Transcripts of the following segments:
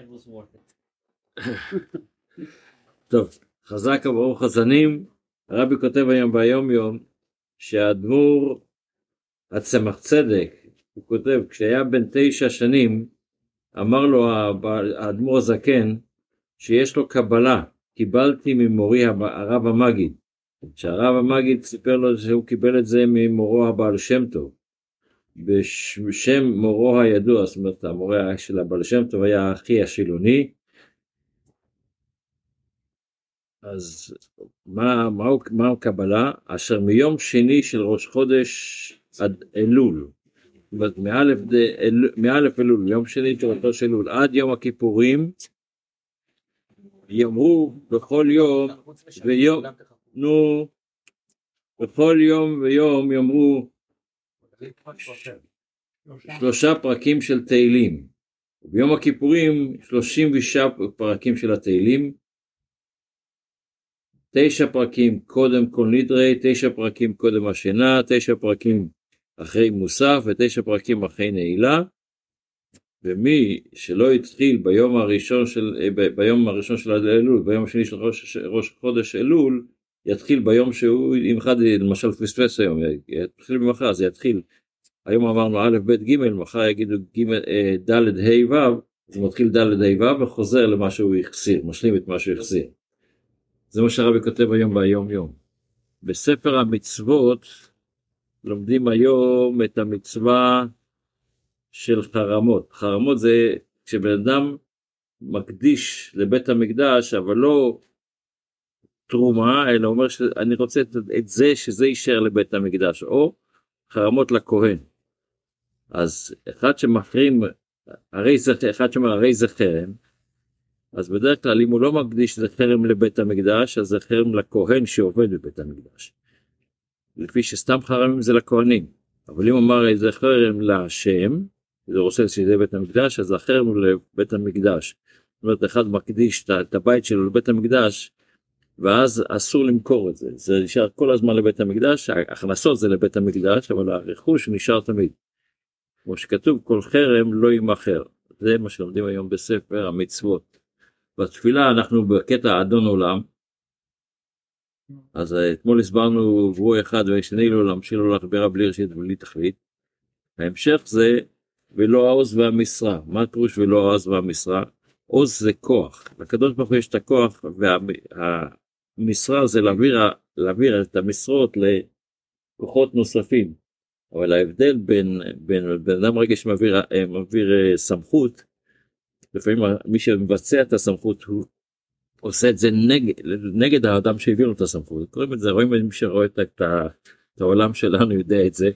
It was worth it. טוב, חזק וברוך הזנים, הרבי כותב היום ביום יום שהאדמו"ר הצמח צדק, הוא כותב, כשהיה בן תשע שנים, אמר לו האדמו"ר הזקן שיש לו קבלה, קיבלתי ממורי הרב המגיד, שהרב המגיד סיפר לו שהוא קיבל את זה ממורו הבעל שם טוב, בשם מורו הידוע, זאת אומרת המורה של הבעל שם טוב היה האחי השילוני, אז מה, מה, מה הקבלה? אשר מיום שני של ראש חודש עד אלול, זאת אומרת מאלף, אלול, יום שני של ראש אלול עד יום הכיפורים, יאמרו בכל יום ויום, נו, בכל יום ויום יאמרו שלושה פרקים של תהילים, וביום הכיפורים שלושים ושעה פרקים של התהילים, תשע פרקים קודם כל נדרי, תשע פרקים קודם השינה, תשע פרקים אחרי מוסף ותשע פרקים אחרי נעילה. ומי שלא התחיל ביום הראשון של, אה, ביום הראשון של אלול, ביום השני של ראש, ראש חודש אלול, יתחיל ביום שהוא, אם אחד למשל פספס היום, יתחיל במחר, אז יתחיל, היום אמרנו א', ב', ג', מחר יגידו אה, ד', ה', ו', הוא מתחיל ד', ה', ו', וחוזר למה שהוא החסיר, משלים את מה שהוא החסיר. זה מה שהרבי כותב היום ביום יום. בספר המצוות לומדים היום את המצווה של חרמות. חרמות זה כשבן אדם מקדיש לבית המקדש אבל לא תרומה אלא אומר שאני רוצה את, את זה שזה יישאר לבית המקדש או חרמות לכהן. אז אחד שמחרים הרי זה אחד שאומר הרי זה חרם אז בדרך כלל אם הוא לא מקדיש זה חרם לבית המקדש אז זה חרם לכהן שעובד בבית המקדש. לפי שסתם חרמים זה לכהנים אבל אם אמר איזה חרם להשם זה רוצה שזה בית המקדש אז החרם הוא לבית המקדש. זאת אומרת אחד מקדיש את הבית שלו לבית המקדש ואז אסור למכור את זה זה נשאר כל הזמן לבית המקדש ההכנסות זה לבית המקדש אבל הרכוש נשאר תמיד. כמו שכתוב כל חרם לא יימכר זה מה שלומדים היום בספר המצוות. בתפילה אנחנו בקטע אדון עולם. אז אה, אתמול הסברנו והוא אחד ושני לעולם שלא הולך ברע בלי ראשית ובלי תכלית. ההמשך זה ולא העוז והמשרה. מה הפירוש ולא העוז והמשרה? עוז זה כוח. לקדוש ברוך הוא יש את הכוח והמשרה זה להעביר, להעביר את המשרות לכוחות נוספים. אבל ההבדל בין, בין בן אדם רגע שמעביר אה, מעביר, אה, סמכות לפעמים מי שמבצע את הסמכות הוא עושה את זה נגד, נגד האדם שהביא לו את הסמכות. קוראים את זה, רואים מי שרואה את, את, את העולם שלנו יודע את זה.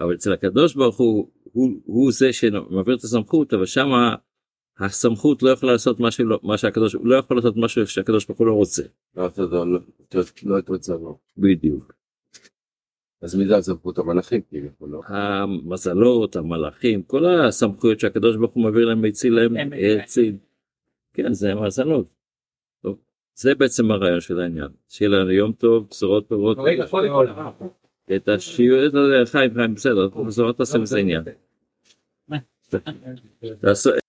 אבל אצל הקדוש ברוך הוא, הוא, הוא זה שמעביר את הסמכות, אבל שמה הסמכות לא יכולה לעשות מה, שלא, מה שהקדוש, לא יכול לעשות משהו שהקדוש ברוך הוא לא רוצה. לא את הדבר, לא- לא את רצונו. בדיוק. אז מי זה הסמכות המלאכים כביכול, לא? המזלות, המלאכים, כל הסמכויות שהקדוש ברוך הוא מעביר להם, הציל להם, הם- הציל. כן, זה מזלות. זה בעצם הרעיון של העניין. שיהיה לנו יום טוב, בשורות טובות. רגע, קודם כל, את השיעור, את חיים, חיים, בסדר, בשורות תעשה מזה עניין. מה? תעשו-